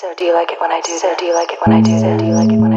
So do you like it when I do? So do you like it when I do? So do you like it when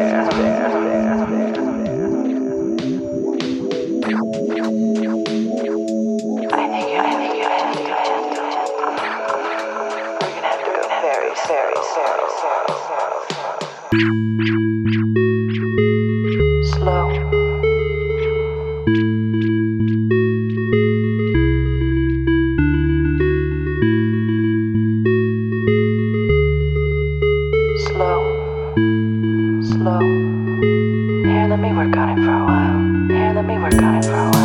Very, very, very, very, very, very. slow. Here, let me work on it for a while. Here, let me work on it for a while.